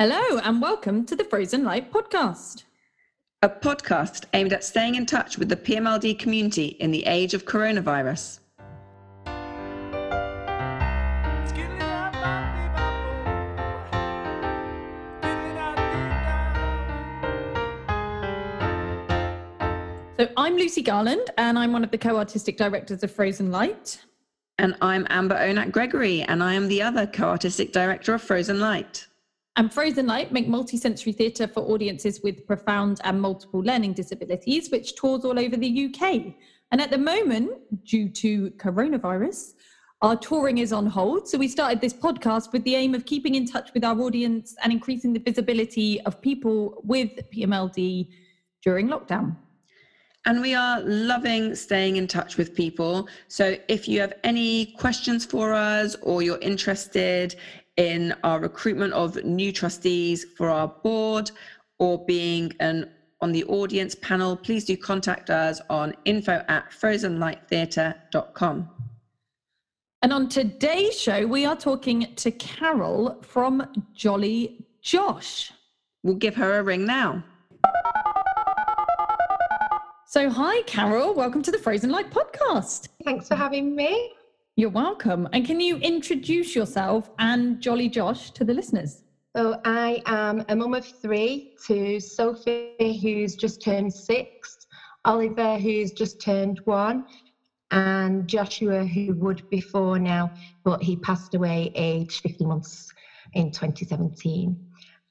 Hello, and welcome to the Frozen Light podcast. A podcast aimed at staying in touch with the PMLD community in the age of coronavirus. So, I'm Lucy Garland, and I'm one of the co artistic directors of Frozen Light. And I'm Amber Onat Gregory, and I am the other co artistic director of Frozen Light. And Frozen Light make multisensory theatre for audiences with profound and multiple learning disabilities, which tours all over the UK. And at the moment, due to coronavirus, our touring is on hold. So we started this podcast with the aim of keeping in touch with our audience and increasing the visibility of people with PMLD during lockdown. And we are loving staying in touch with people. So if you have any questions for us or you're interested in our recruitment of new trustees for our board or being an on the audience panel, please do contact us on info at frozenlighttheatre.com. And on today's show, we are talking to Carole from Jolly Josh. We'll give her a ring now. So, hi, Carole. Welcome to the Frozen Light podcast. Thanks for having me. You're welcome. And can you introduce yourself and Jolly Josh to the listeners? So, I am a mum of three to Sophie, who's just turned six, Oliver, who's just turned one, and Joshua, who would be four now, but he passed away aged 50 months in 2017.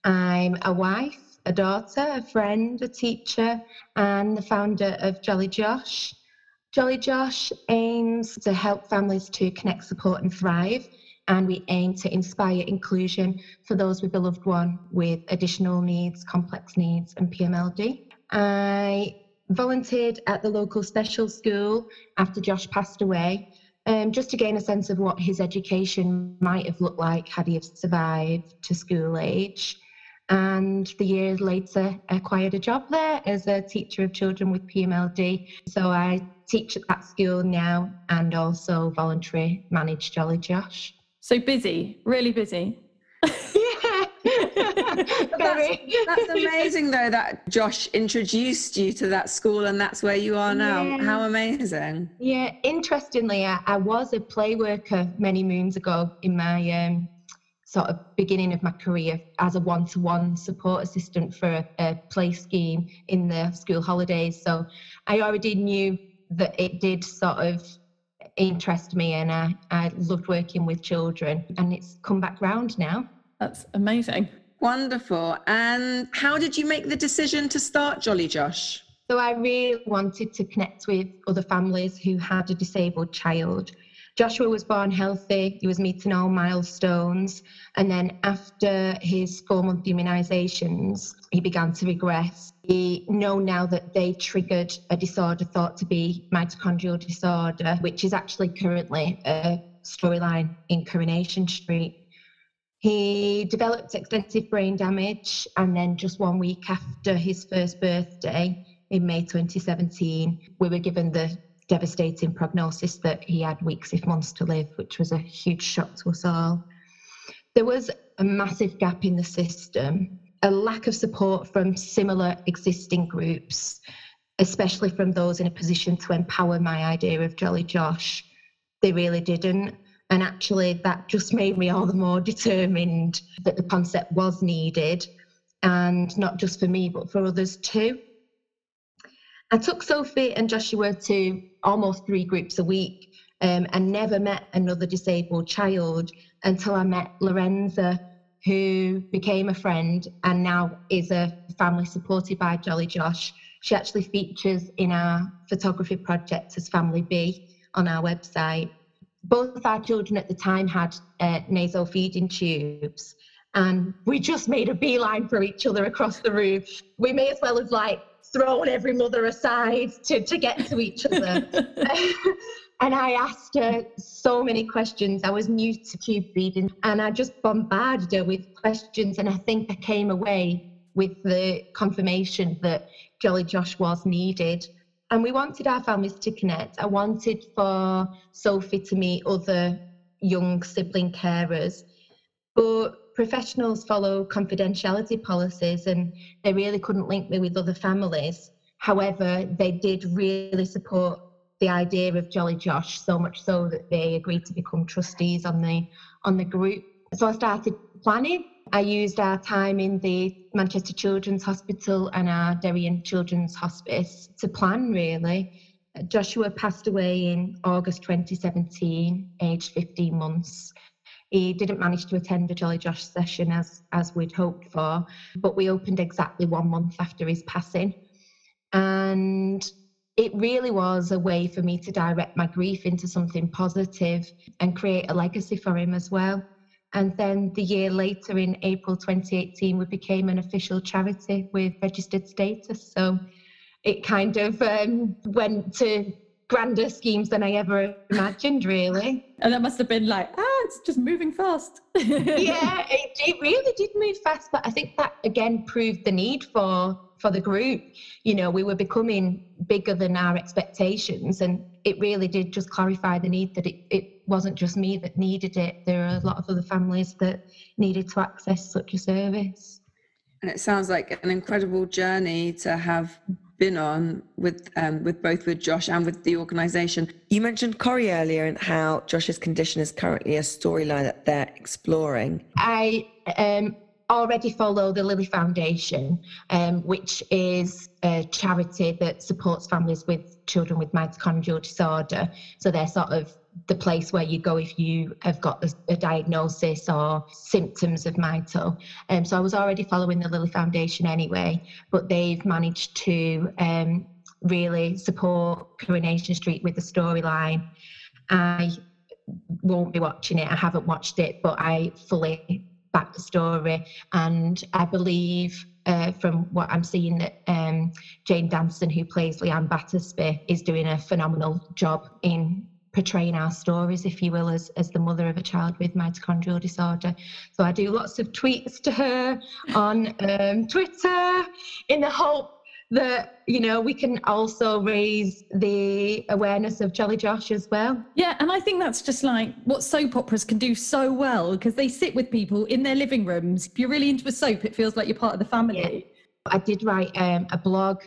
I'm a wife a daughter, a friend, a teacher, and the founder of Jolly Josh. Jolly Josh aims to help families to connect, support, and thrive. And we aim to inspire inclusion for those with a loved one with additional needs, complex needs, and PMLD. I volunteered at the local special school after Josh passed away, um, just to gain a sense of what his education might have looked like had he have survived to school age and the years later acquired a job there as a teacher of children with PMLD. So I teach at that school now and also voluntary manage Jolly Josh. So busy, really busy. yeah. that's, that's, amazing though that Josh introduced you to that school and that's where you are now. Yeah. How amazing. Yeah, interestingly, I, I was a play worker many moons ago in my um, sort of beginning of my career as a one-to-one support assistant for a, a play scheme in the school holidays. So I already knew that it did sort of interest me and I, I loved working with children and it's come back round now. That's amazing. Wonderful. And how did you make the decision to start Jolly Josh? So I really wanted to connect with other families who had a disabled child Joshua was born healthy, he was meeting all milestones. And then after his four month immunisations, he began to regress. We know now that they triggered a disorder thought to be mitochondrial disorder, which is actually currently a storyline in Coronation Street. He developed extensive brain damage, and then just one week after his first birthday, in May 2017, we were given the devastating prognosis that he had weeks, if months to live, which was a huge shock to us all. There was a massive gap in the system, a lack of support from similar existing groups, especially from those in a position to empower my idea of Jolly Josh. They really didn't. And actually, that just made me all the more determined that the concept was needed, and not just for me, but for others too. I took Sophie and Joshua to almost three groups a week um, and never met another disabled child until I met Lorenza, who became a friend and now is a family supported by Jolly Josh. She actually features in our photography project as Family B on our website. Both our children at the time had uh, nasal feeding tubes, and we just made a beeline for each other across the room. We may as well have like thrown every mother aside to, to get to each other. and I asked her so many questions. I was new to tube feeding and I just bombarded her with questions. And I think I came away with the confirmation that Jolly Josh was needed. And we wanted our families to connect. I wanted for Sophie to meet other young sibling carers. But professionals follow confidentiality policies and they really couldn't link me with other families. However, they did really support the idea of Jolly Josh so much so that they agreed to become trustees on the on the group. So I started planning. I used our time in the Manchester Children's Hospital and our Derian Children's Hospice to plan really. Joshua passed away in August 2017, aged 15 months. He didn't manage to attend a Jolly Josh session as as we'd hoped for, but we opened exactly one month after his passing. And it really was a way for me to direct my grief into something positive and create a legacy for him as well. And then the year later, in April 2018, we became an official charity with registered status. So it kind of um, went to grander schemes than I ever imagined, really. And that must have been like, it's just moving fast. yeah, it, it really did move fast. But I think that again proved the need for for the group. You know, we were becoming bigger than our expectations, and it really did just clarify the need that it, it wasn't just me that needed it. There are a lot of other families that needed to access such a service. And it sounds like an incredible journey to have been on with um, with both with Josh and with the organisation. You mentioned Corrie earlier and how Josh's condition is currently a storyline that they're exploring. I um, already follow the Lily Foundation, um, which is a charity that supports families with children with mitochondrial disorder. So they're sort of the place where you go if you have got a, diagnosis or symptoms of mito. Um, so I was already following the Lily Foundation anyway, but they've managed to um, really support Coronation Street with the storyline. I won't be watching it. I haven't watched it, but I fully back the story. And I believe uh, from what I'm seeing that um, Jane Danson, who plays Leanne Battersby, is doing a phenomenal job in portraying our stories, if you will, as, as the mother of a child with mitochondrial disorder. So I do lots of tweets to her on um, Twitter in the hope that you know we can also raise the awareness of Jolly Josh as well. Yeah, and I think that's just like what soap operas can do so well because they sit with people in their living rooms. If you're really into a soap, it feels like you're part of the family. Yeah. I did write um, a blog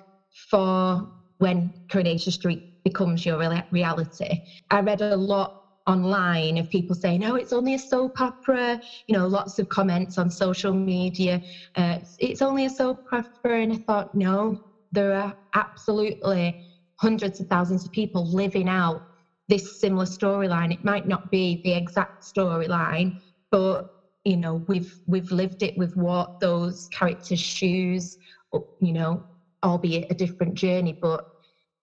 for when Coronation Street becomes your reality. I read a lot online of people saying, "Oh, it's only a soap opera." You know, lots of comments on social media. Uh, it's only a soap opera, and I thought, no, there are absolutely hundreds of thousands of people living out this similar storyline. It might not be the exact storyline, but you know, we've we've lived it. We've walked those characters' shoes. You know, albeit a different journey, but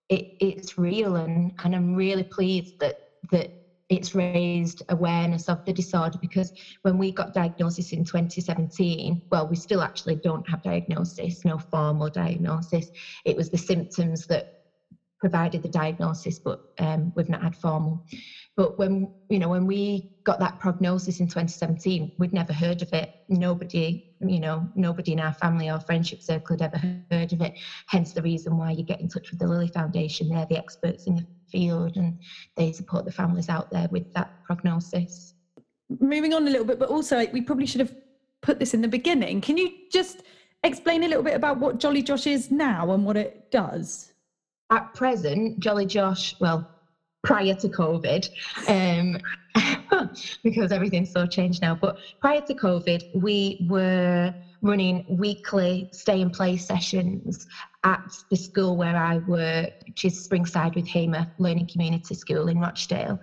it, it's real, and and I'm really pleased that that it's raised awareness of the disorder because when we got diagnosis in 2017, well, we still actually don't have diagnosis, no formal diagnosis. It was the symptoms that provided the diagnosis, but um, we've not had formal. But when you know when we got that prognosis in 2017, we'd never heard of it. Nobody, you know, nobody in our family or friendship circle had ever heard of it. Hence the reason why you get in touch with the Lily Foundation. They're the experts in the field and they support the families out there with that prognosis. Moving on a little bit, but also we probably should have put this in the beginning. Can you just explain a little bit about what Jolly Josh is now and what it does? At present, Jolly Josh, well, prior to COVID, um, because everything's so changed now, but prior to COVID, we were running weekly stay and play sessions at the school where I work, which is Springside with Hamer Learning Community School in Rochdale.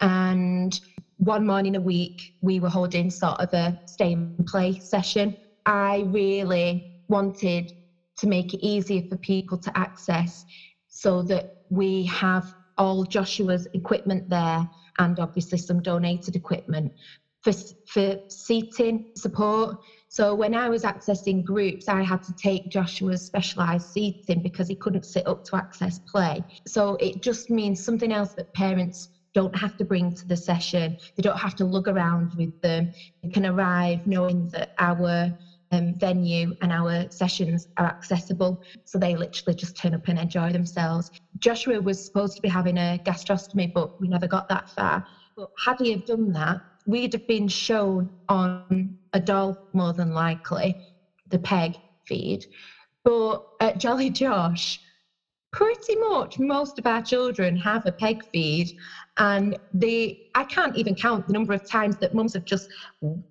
And one morning a week, we were holding sort of a stay and play session. I really wanted to make it easier for people to access so that we have all Joshua's equipment there and obviously some donated equipment for, for seating support so when I was accessing groups, I had to take Joshua's specialised seating because he couldn't sit up to access play. So it just means something else that parents don't have to bring to the session. They don't have to lug around with them. They can arrive knowing that our um, venue and our sessions are accessible. So they literally just turn up and enjoy themselves. Joshua was supposed to be having a gastrostomy, but we never got that far. But had he have done that, we'd have been shown on a doll, more than likely, the peg feed. But at Jolly Josh, pretty much most of our children have a peg feed and they i can't even count the number of times that mums have just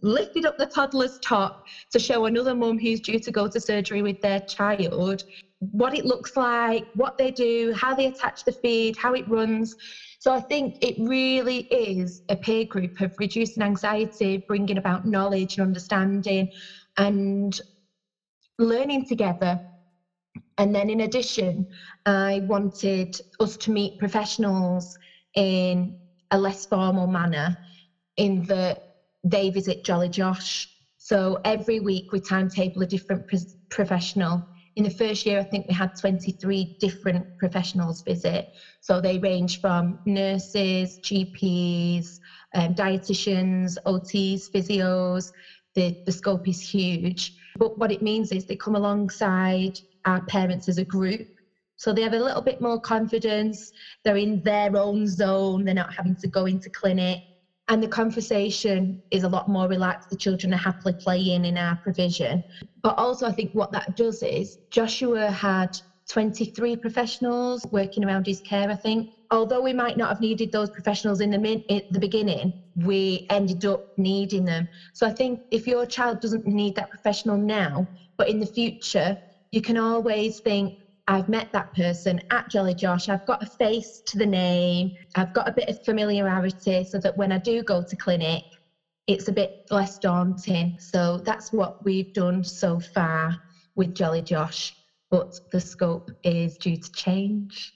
lifted up the toddler's top to show another mum who's due to go to surgery with their child what it looks like what they do how they attach the feed how it runs. So i think it really is a peer group of reducing anxiety bringing about knowledge and understanding and learning together and then in addition, I wanted us to meet professionals in a less formal manner in that they visit Jolly Josh. So every week we timetable a different pro- professional. In the first year, I think we had 23 different professionals visit. So they range from nurses, GPs, um, dietitians, OTs, physios. The, the scope is huge. But what it means is they come alongside our parents as a group. So they have a little bit more confidence. They're in their own zone. They're not having to go into clinic. And the conversation is a lot more relaxed. The children are happily playing in our provision. But also, I think what that does is Joshua had 23 professionals working around his care, I think. Although we might not have needed those professionals in the, min- the beginning, we ended up needing them. So I think if your child doesn't need that professional now, but in the future, you can always think, I've met that person at Jolly Josh. I've got a face to the name. I've got a bit of familiarity so that when I do go to clinic, it's a bit less daunting. So that's what we've done so far with Jolly Josh, but the scope is due to change.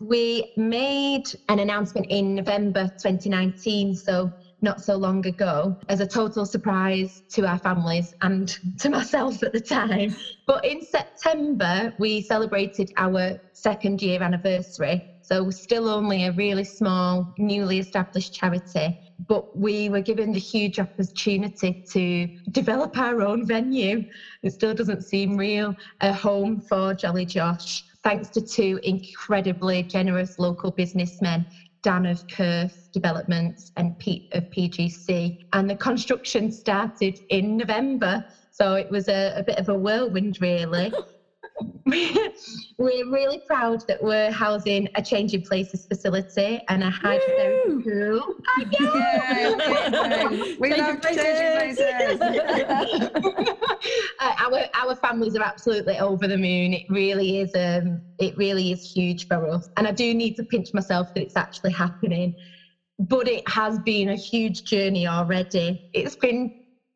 We made an announcement in November 2019. So not so long ago as a total surprise to our families and to myself at the time. But in September, we celebrated our second year anniversary. So still only a really small, newly established charity. But we were given the huge opportunity to develop our own venue. It still doesn't seem real, a home for Jolly Josh thanks to two incredibly generous local businessmen Dan of Curth Developments and Pete of PGC. And the construction started in November. So it was a, a bit of a whirlwind, really. we're really proud that we're housing a changing places facility and a hydrotherapy pool. we love changing places. uh, our our families are absolutely over the moon. It really is. Um, it really is huge for us, and I do need to pinch myself that it's actually happening. But it has been a huge journey already. It's been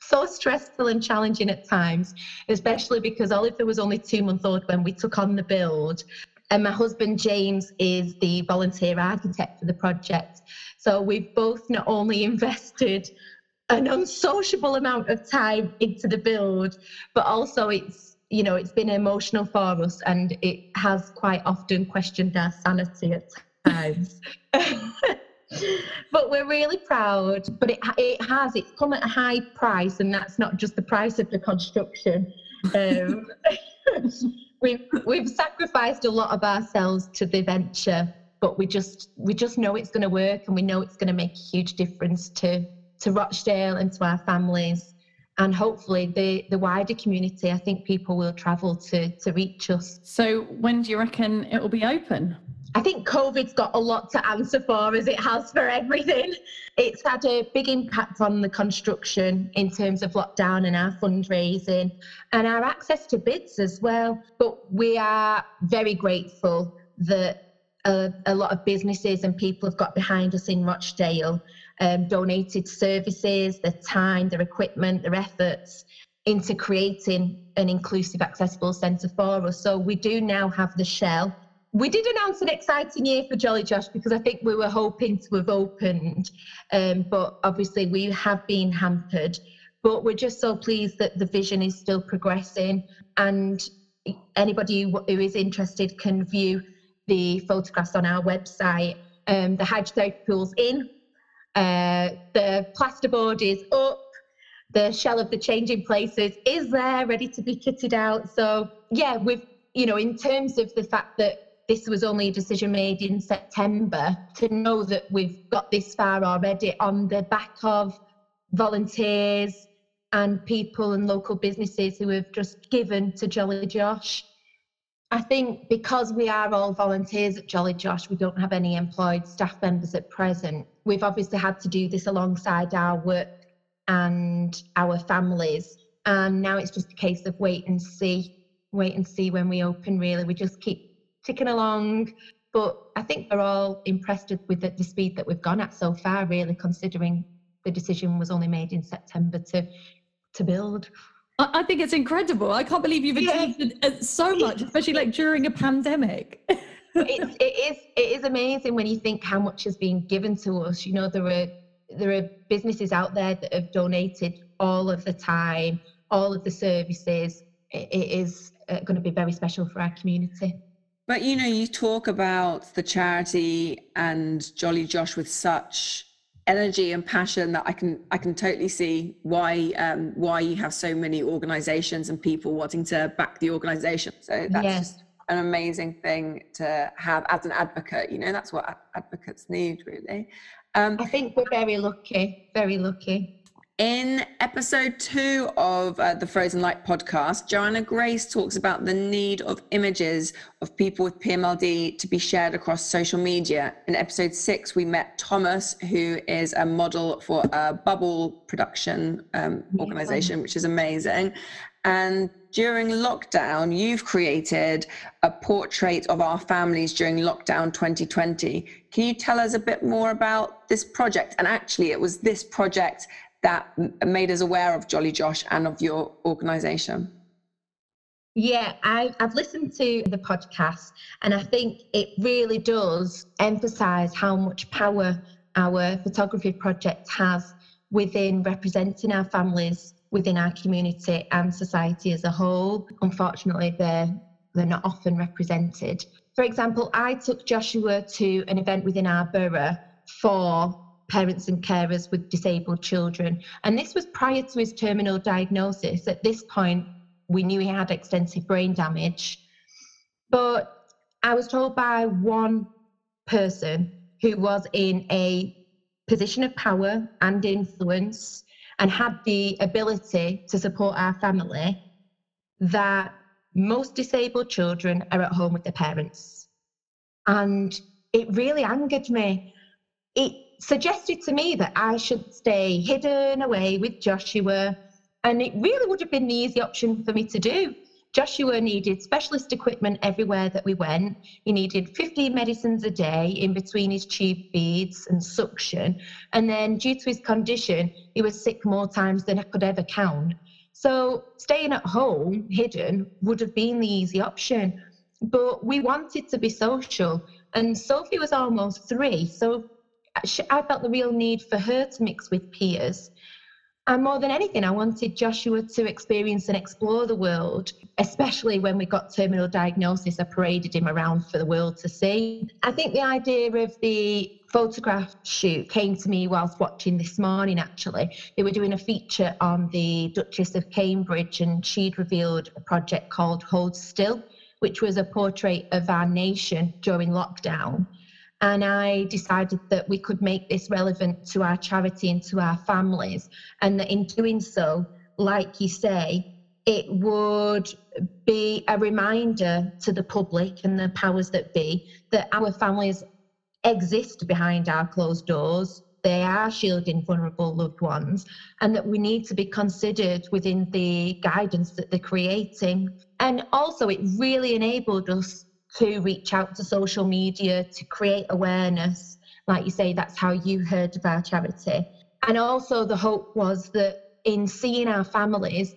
so stressful and challenging at times, especially because Oliver was only two months old when we took on the build. And my husband James is the volunteer architect for the project. So we've both not only invested an unsociable amount of time into the build, but also it's you know it's been emotional for us and it has quite often questioned our sanity at times. but we're really proud. But it it has it's come at a high price, and that's not just the price of the construction. Um, we've we've sacrificed a lot of ourselves to the venture, but we just we just know it's going to work, and we know it's going to make a huge difference to to Rochdale and to our families. And hopefully the, the wider community, I think people will travel to to reach us. So when do you reckon it will be open? I think COVID's got a lot to answer for, as it has for everything. It's had a big impact on the construction in terms of lockdown and our fundraising and our access to bids as well. But we are very grateful that a, a lot of businesses and people have got behind us in Rochdale, um, donated services, their time, their equipment, their efforts into creating an inclusive, accessible centre for us. So we do now have the shell we did announce an exciting year for Jolly Josh because I think we were hoping to have opened, um, but obviously we have been hampered. But we're just so pleased that the vision is still progressing, and anybody who is interested can view the photographs on our website. Um, the hydrotherapy pool's in, uh, the plasterboard is up, the shell of the changing places is there, ready to be kitted out. So yeah, we've you know in terms of the fact that this was only a decision made in September, to know that we've got this far already on the back of volunteers, and people and local businesses who have just given to Jolly Josh. I think because we are all volunteers at Jolly Josh, we don't have any employed staff members at present. We've obviously had to do this alongside our work and our families. And now it's just a case of wait and see, wait and see when we open, really. We just keep ticking along. But I think we're all impressed with the, the speed that we've gone at so far, really, considering the decision was only made in September to to build. I, think it's incredible. I can't believe you've achieved yeah. so much, especially like during a pandemic. it's, it is it is amazing when you think how much has been given to us. You know, there are there are businesses out there that have donated all of the time, all of the services. it, it is uh, going to be very special for our community. But you know, you talk about the charity and Jolly Josh with such energy and passion that I can I can totally see why um, why you have so many organisations and people wanting to back the organisation. So that's yes. just an amazing thing to have as an advocate. You know, that's what advocates need, really. Um, I think we're very lucky, very lucky. In episode two of uh, the Frozen Light podcast, Joanna Grace talks about the need of images of people with PMLD to be shared across social media. In episode six, we met Thomas, who is a model for a bubble production um, organization, which is amazing. And during lockdown, you've created a portrait of our families during lockdown 2020. Can you tell us a bit more about this project? And actually, it was this project that made us aware of Jolly Josh and of your organization? Yeah, I, have listened to the podcast and I think it really does emphasize how much power our photography project has within representing our families within our community and society as a whole. Unfortunately, they're, they're not often represented. For example, I took Joshua to an event within our borough for parents and carers with disabled children. And this was prior to his terminal diagnosis. At this point, we knew he had extensive brain damage. But I was told by one person who was in a position of power and influence and had the ability to support our family that most disabled children are at home with their parents. And it really angered me. It suggested to me that I should stay hidden away with Joshua, and it really would have been the easy option for me to do. Joshua needed specialist equipment everywhere that we went. He needed 15 medicines a day in between his tube feeds and suction. And then, due to his condition, he was sick more times than I could ever count. So, staying at home, hidden, would have been the easy option. But we wanted to be social. And Sophie was almost three. So, I felt the real need for her to mix with peers. And more than anything, I wanted Joshua to experience and explore the world, especially when we got terminal diagnosis. I paraded him around for the world to see. I think the idea of the photograph shoot came to me whilst watching this morning, actually. They were doing a feature on the Duchess of Cambridge, and she'd revealed a project called Hold Still, which was a portrait of our nation during lockdown. And I decided that we could make this relevant to our charity and to our families. And that in doing so, like you say, it would be a reminder to the public and the powers that be that our families exist behind our closed doors. They are shielding vulnerable loved ones, and that we need to be considered within the guidance that they're creating. And also, it really enabled us to reach out to social media to create awareness. Like you say, that's how you heard of our charity. And also, the hope was that in seeing our families,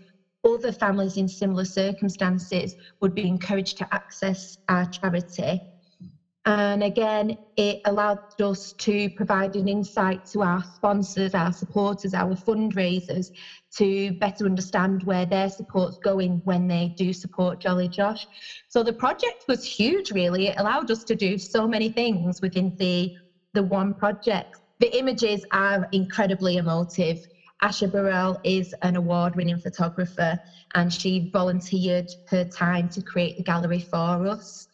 other families in similar circumstances would be encouraged to access our charity and again, it allowed us to provide an insight to our sponsors, our supporters, our fundraisers to better understand where their support's going when they do support Jolly Josh. So the project was huge, really. It allowed us to do so many things within the, the one project. The images are incredibly emotive. Asha Burrell is an award winning photographer and she volunteered her time to create the gallery for us.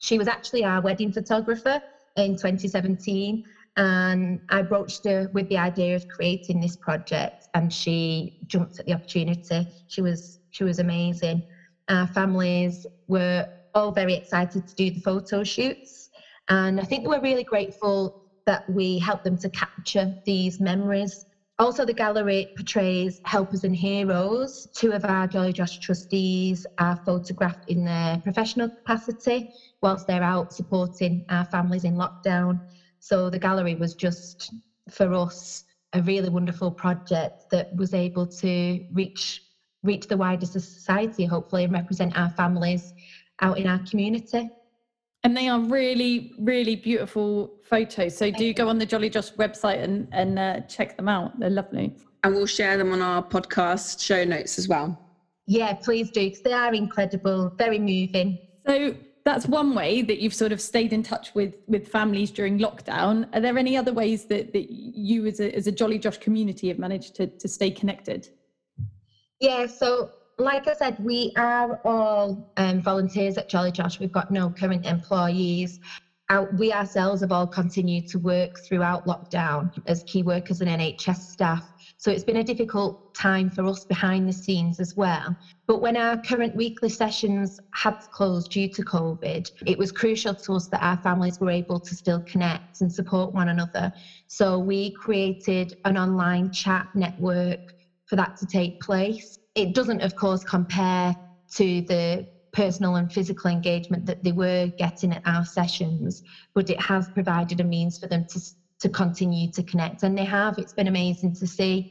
She was actually our wedding photographer in 2017. And I broached her with the idea of creating this project, and she jumped at the opportunity. She was she was amazing. Our families were all very excited to do the photo shoots, and I think they were really grateful that we helped them to capture these memories. Also, the gallery portrays helpers and heroes. Two of our Jolly Josh trustees are photographed in their professional capacity whilst they're out supporting our families in lockdown. So the gallery was just for us a really wonderful project that was able to reach reach the wider society hopefully and represent our families out in our community. And they are really, really beautiful photos. So do go on the Jolly Josh website and, and uh, check them out. They're lovely. And we'll share them on our podcast show notes as well. Yeah, please do, because they are incredible, very moving. So that's one way that you've sort of stayed in touch with with families during lockdown. Are there any other ways that, that you as a, as a Jolly Josh community have managed to, to stay connected? Yeah, so like I said, we are all um, volunteers at Jolly Josh. We've got no current employees. we ourselves have all continued to work throughout lockdown as key workers and NHS staff. So it's been a difficult time for us behind the scenes as well. But when our current weekly sessions had closed due to COVID, it was crucial to us that our families were able to still connect and support one another. So we created an online chat network for that to take place. It doesn't, of course, compare to the personal and physical engagement that they were getting at our sessions, but it has provided a means for them to to continue to connect. And they have. It's been amazing to see.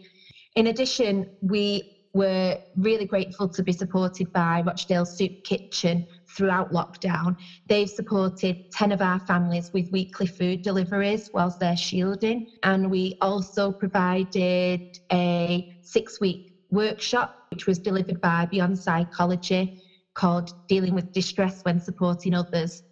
In addition, we were really grateful to be supported by Rochdale Soup Kitchen throughout lockdown. They've supported 10 of our families with weekly food deliveries whilst they're shielding. And we also provided a six week workshop, which was delivered by Beyond Psychology, called Dealing with Distress When Supporting Others.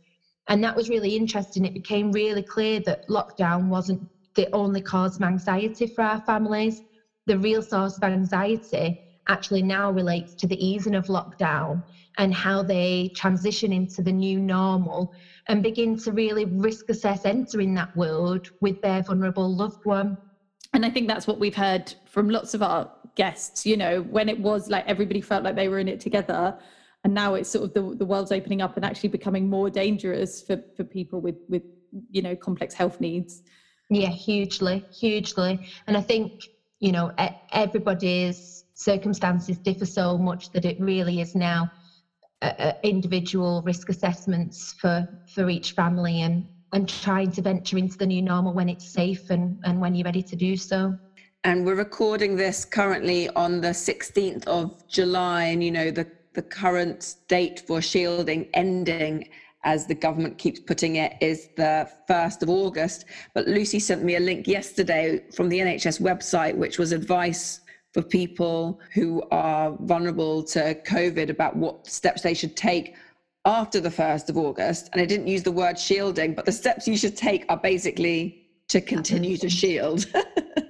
And that was really interesting. It became really clear that lockdown wasn't the only cause of anxiety for our families. The real source of anxiety actually now relates to the easing of lockdown and how they transition into the new normal and begin to really risk assess entering that world with their vulnerable loved one. And I think that's what we've heard from lots of our guests, you know, when it was like everybody felt like they were in it together. And now it's sort of the, the world's opening up and actually becoming more dangerous for, for people with with you know complex health needs. Yeah hugely hugely. And i think you know everybody's circumstances differ so much that it really is now uh, individual risk assessments for for each family and and trying to venture into the new normal when it's safe and and when you're ready to do so and we're recording this currently on the 16th of July and you know the the current date for shielding ending as the government keeps putting it is the 1st of August. But Lucy sent me a link yesterday from the NHS website which was advice for people who are vulnerable to covid about what steps they should take after the 1st of August. And I didn't use the word shielding but the steps you should take are basically to continue to shield.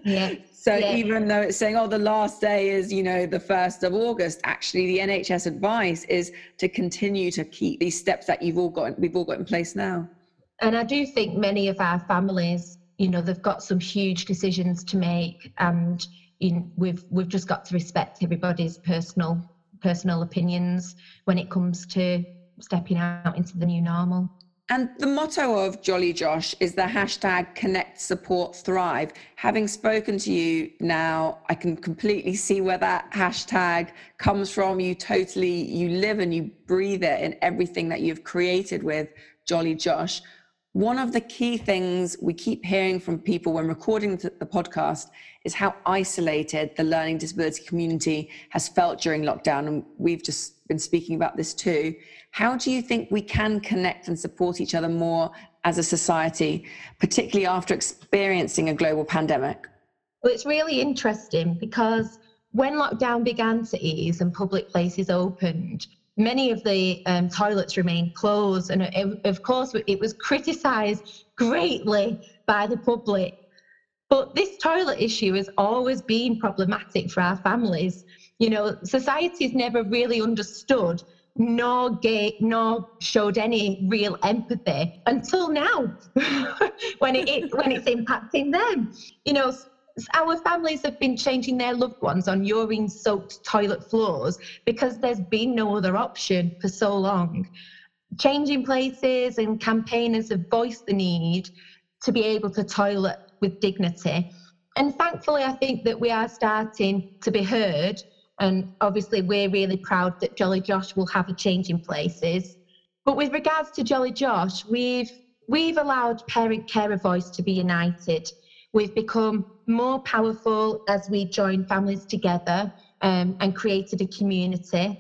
Yeah so yeah. even though it's saying, oh, the last day is, you know, the 1st of August, actually the NHS advice is to continue to keep these steps that you've all got, we've all got in place now. And I do think many of our families, you know, they've got some huge decisions to make and in, we've we've just got to respect everybody's personal personal opinions when it comes to stepping out into the new normal. And the motto of Jolly Josh is the hashtag connect, support, thrive. Having spoken to you now, I can completely see where that hashtag comes from. You totally, you live and you breathe it in everything that you've created with Jolly Josh. One of the key things we keep hearing from people when recording the podcast is how isolated the learning disability community has felt during lockdown. And we've just been speaking about this too. How do you think we can connect and support each other more as a society, particularly after experiencing a global pandemic? Well, it's really interesting because when lockdown began to ease and public places opened, many of the um, toilets remained closed. And it, of course, it was criticised greatly by the public. But this toilet issue has always been problematic for our families. You know, society's never really understood nor gave, nor showed any real empathy until now, when it, it when it's impacting them. You know, our families have been changing their loved ones on urine soaked toilet floors because there's been no other option for so long. Changing places and campaigners have voiced the need to be able to toilet with dignity. And thankfully, I think that we are starting to be heard. And obviously, we're really proud that Jolly Josh will have a change in places. But with regards to Jolly Josh, we've we've allowed parent carer voice to be united. We've become more powerful as we join families together um, and created a community.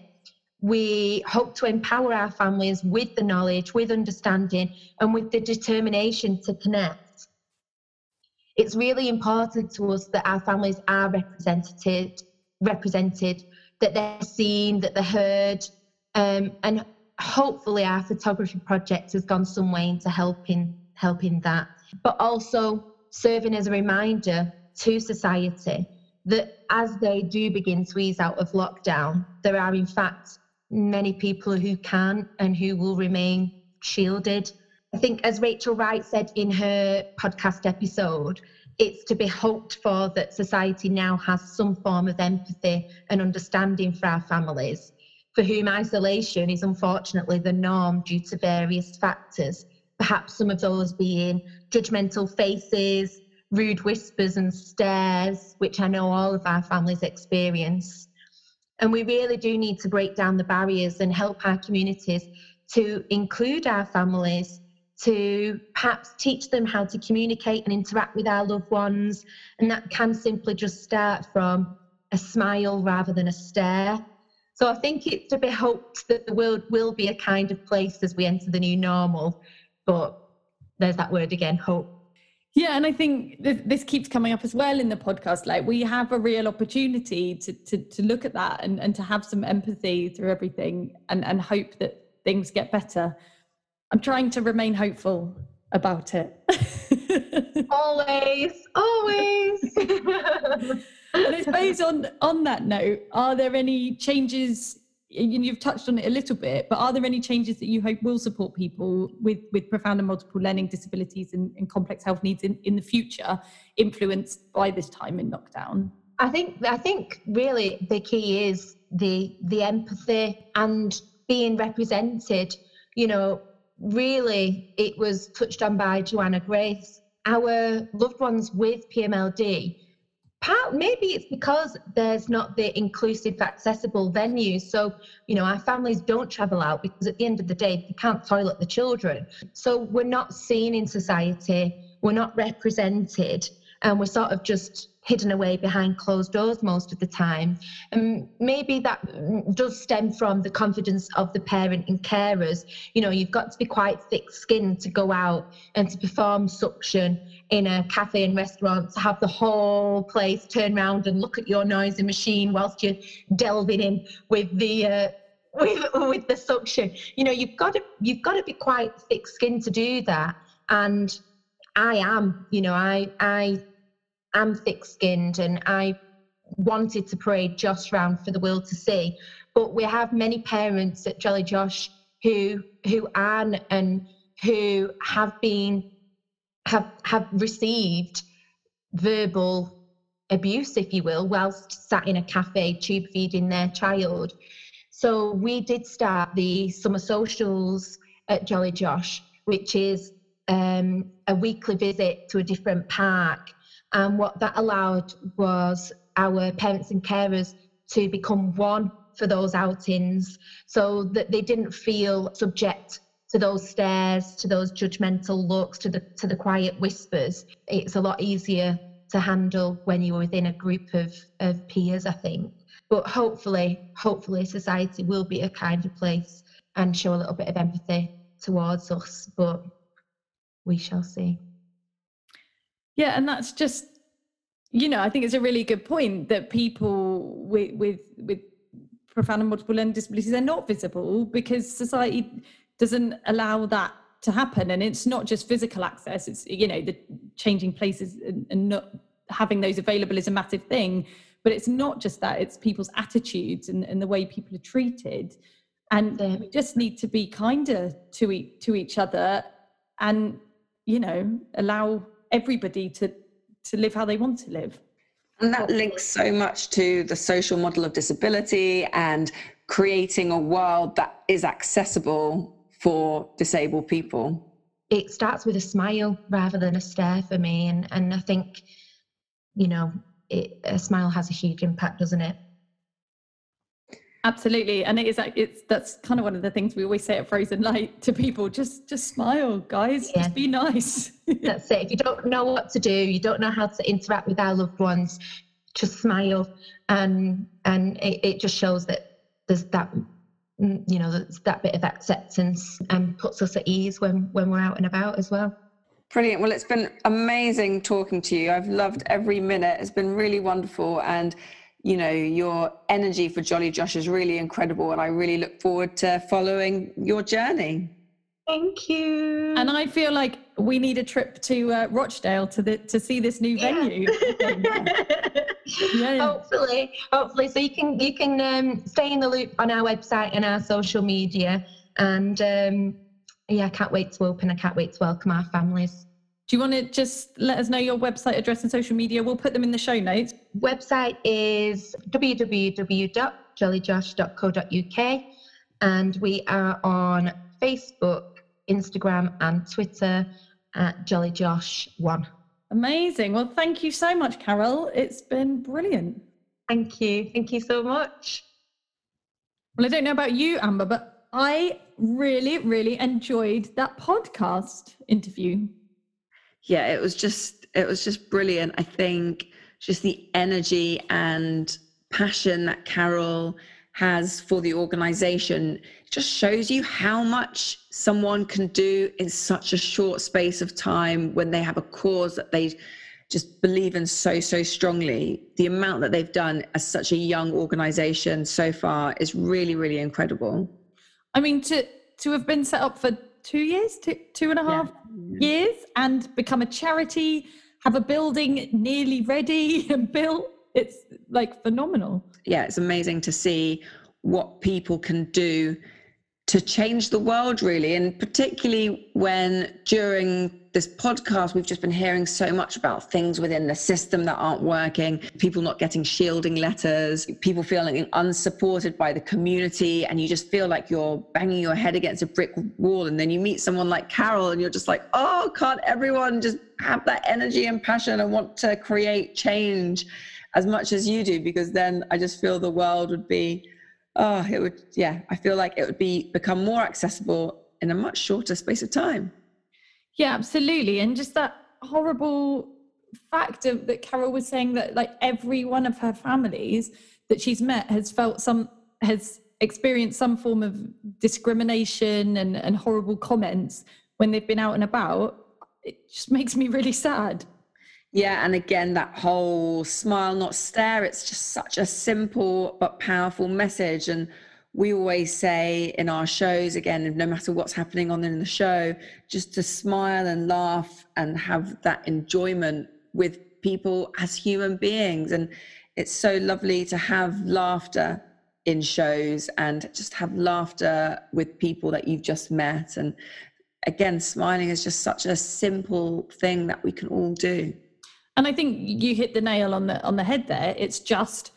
We hope to empower our families with the knowledge, with understanding, and with the determination to connect. It's really important to us that our families are represented, represented, that they're seen, that they're heard, um, and hopefully our photography project has gone some way into helping helping that. But also serving as a reminder to society that as they do begin to ease out of lockdown, there are in fact many people who can and who will remain shielded. I think, as Rachel Wright said in her podcast episode, it's to be hoped for that society now has some form of empathy and understanding for our families, for whom isolation is unfortunately the norm due to various factors, perhaps some of those being judgmental faces, rude whispers and stares, which I know all of our families experience. And we really do need to break down the barriers and help our communities to include our families, to perhaps teach them how to communicate and interact with our loved ones. And that can simply just start from a smile rather than a stare. So I think it's to be hoped that the world will be a kind of place as we enter the new normal. But there's that word again, hope. Yeah, and I think th- this keeps coming up as well in the podcast. Like we have a real opportunity to to, to look at that and, and to have some empathy through everything and, and hope that things get better. I'm trying to remain hopeful about it. always, always. and I suppose on on that note, are there any changes you've touched on it a little bit, but are there any changes that you hope will support people with, with profound and multiple learning disabilities and, and complex health needs in, in the future influenced by this time in lockdown? I think I think really the key is the the empathy and being represented. You know, really it was touched on by Joanna Grace. Our loved ones with PMLD part maybe it's because there's not the inclusive accessible venues so you know our families don't travel out because at the end of the day they can't toilet the children so we're not seen in society we're not represented and we're sort of just hidden away behind closed doors most of the time. And maybe that does stem from the confidence of the parent and carers. You know, you've got to be quite thick skinned to go out and to perform suction in a cafe and restaurant, to have the whole place turn around and look at your noisy machine whilst you're delving in with the uh, with, with the suction. You know, you've got to you've got to be quite thick skinned to do that. And I am, you know, I I am thick skinned and I wanted to parade Josh round for the world to see. But we have many parents at Jolly Josh who who are and who have been have have received verbal abuse, if you will, whilst sat in a cafe tube feeding their child. So we did start the summer socials at Jolly Josh, which is um, a weekly visit to a different park and what that allowed was our parents and carers to become one for those outings so that they didn't feel subject to those stares, to those judgmental looks, to the to the quiet whispers. It's a lot easier to handle when you're within a group of, of peers, I think. But hopefully, hopefully society will be a kinder place and show a little bit of empathy towards us. But we shall see. Yeah, and that's just you know, I think it's a really good point that people with with with profound and multiple learning disabilities they're not visible because society doesn't allow that to happen and it's not just physical access it's you know the changing places and, and not having those available is a massive thing but it's not just that it's people's attitudes and, and the way people are treated and Yeah. we just need to be kinder to each to each other and you know allow everybody to to live how they want to live And that links so much to the social model of disability and creating a world that is accessible for disabled people. it starts with a smile rather than a stare for me and and i think you know it, a smile has a huge impact doesn't it absolutely and it is like it's that's kind of one of the things we always say at frozen light to people just just smile guys Yeah. just be nice that's it if you don't know what to do you don't know how to interact with our loved ones just smile and and it, it just shows that there's that mm, you know there's that bit of acceptance and puts us at ease when when we're out and about as well Brilliant. Well, it's been amazing talking to you. I've loved every minute. It's been really wonderful. And, you know, your energy for Jolly Josh is really incredible. And I really look forward to following your journey. thank you and i feel like we need a trip to uh, rochdale to the to see this new Yeah. venue Yeah. hopefully hopefully so you can you can um, stay in the loop on our website and our social media and um, yeah i can't wait to open i can't wait to welcome our families do you want to just let us know your website address and social media we'll put them in the show notes website is www.jollyjosh.co.uk and we are on facebook instagram and twitter at jollyjosh1 amazing. Well thank you so much Carole. It's been brilliant. Thank you. Thank you so much. Well, I don't know about you, Amber, but I really, really enjoyed that podcast interview. Yeah, it was just, it was just brilliant. I think just the energy and passion that Carole has for the organization just shows you how much someone can do in such a short space of time when they have a cause that they just believe in so so strongly. The amount that they've done as such a young organization so far is really really incredible. I mean, to to have been set up for two years, two two and a half years, and become a charity, have a building nearly ready and built, it's like phenomenal. yeah, it's amazing to see what people can do to change the world, really. And particularly when during this podcast, we've just been hearing so much about things within the system that aren't working, people not getting shielding letters, people feeling unsupported by the community. And you just feel like you're banging your head against a brick wall. And then you meet someone like Carole, and you're just like, oh, can't everyone just have that energy and passion and want to create change? as much as you do because then i just feel the world would be oh it would yeah i feel like it would be become more accessible in a much shorter space of time Yeah, absolutely. And just that horrible fact of that Carole was saying that like every one of her families that she's met has felt some has experienced some form of discrimination and, and horrible comments when they've been out and about. It just makes me really sad. Yeah and again that whole smile not stare it's just such a simple but powerful message. And we always say in our shows again no matter what's happening on in the show just to smile and laugh and have that enjoyment with people as human beings. And it's so lovely to have laughter in shows and just have laughter with people that you've just met. And again smiling is just such a simple thing that we can all do And I think you hit the nail on the on the head there. It's just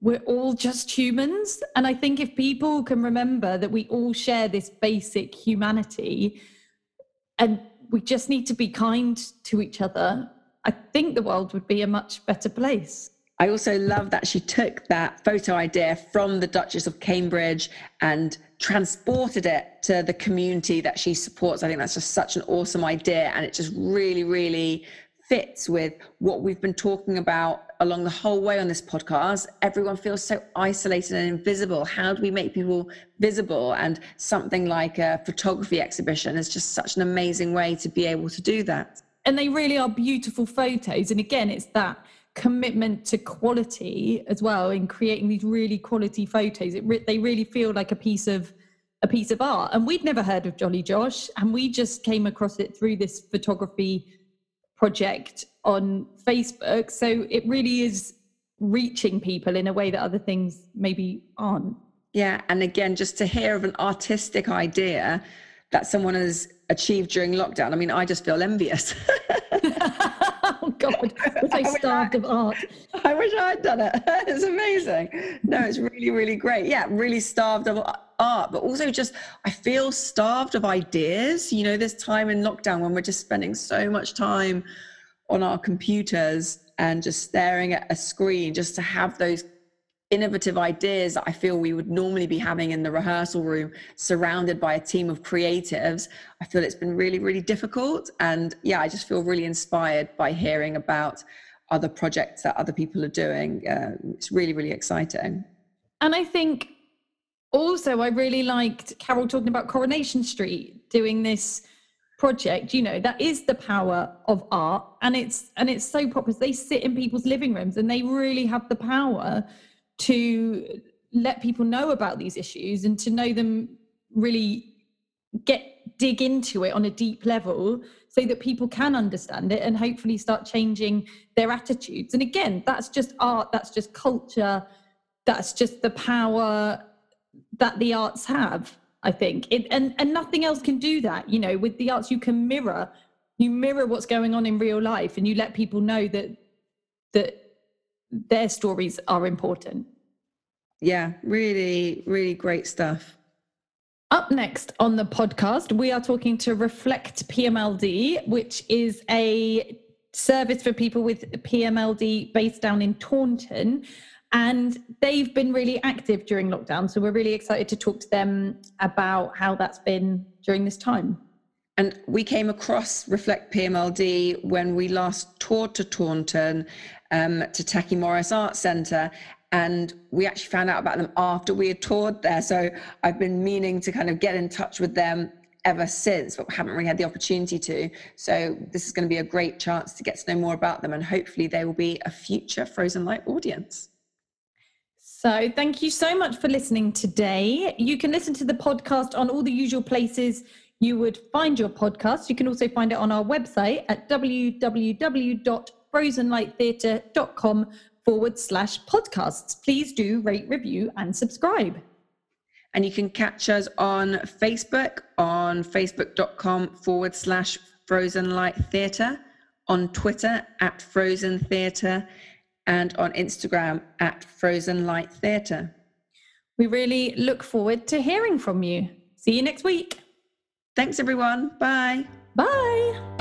we're all just humans. And I think if people can remember that we all share this basic humanity and we just need to be kind to each other, I think the world would be a much better place. I also love that she took that photo idea from the Duchess of Cambridge and transported it to the community that she supports. I think that's just such an awesome idea. And it just really, really fits with what we've been talking about along the whole way on this podcast. Everyone feels so isolated and invisible. How do we make people visible? And something like a photography exhibition is just such an amazing way to be able to do that. And they really are beautiful photos. And again, it's that commitment to quality as well in creating these really quality photos. It re- they really feel like a piece of a piece of art. And we'd never heard of Jolly Josh, and we just came across it through this photography project on Facebook. So it really is reaching people in a way that other things maybe aren't. Yeah. And again, just to hear of an artistic idea that someone has achieved during lockdown, I mean, I just feel envious. God, we're so starved of art. I wish I'd done it. it's amazing. No, it's really, really great. Yeah, really starved of art, but also just I feel starved of ideas. You know, this time in lockdown when we're just spending so much time on our computers and just staring at a screen just to have those innovative ideas that I feel we would normally be having in the rehearsal room, surrounded by a team of creatives. I feel it's been really, really difficult. And yeah, I just feel really inspired by hearing about other projects that other people are doing. Uh, it's really, really exciting. And I think also, I really liked Carole talking about Coronation Street doing this project you know that is the power of art and it's and it's so popular they sit in people's living rooms and they really have the power to let people know about these issues and to know them really get dig into it on a deep level so that people can understand it and hopefully start changing their attitudes. And again that's just art that's just culture that's just the power that the arts have i think. It, and and nothing else can do that you know. With the arts you can mirror you mirror what's going on in real life and you let people know that that their stories are important. Yeah, really, really great stuff. Up next on the podcast, we are talking to Reflect PMLD, which is a service for people with PMLD based down in Taunton. And they've been really active during lockdown. So we're really excited to talk to them about how that's been during this time. And we came across Reflect PMLD when we last toured to Taunton um, to Tacchi-Morris Art Centre. And we actually found out about them after we had toured there. So I've been meaning to kind of get in touch with them ever since, but haven't really had the opportunity to. So this is going to be a great chance to get to know more about them. And hopefully they will be a future Frozen Light audience. So, thank you so much for listening today. You can listen to the podcast on all the usual places you would find your podcast. You can also find it on our website at www.frozenlighttheatre.com forward slash podcasts. Please do rate, review, and subscribe. And you can catch us on Facebook on facebook.com forward slash Frozen Light Theatre, on Twitter at Frozen Theatre, and on Instagram at Frozen Light Theatre. We really look forward to hearing from you. See you next week. Thanks, everyone. Bye. Bye.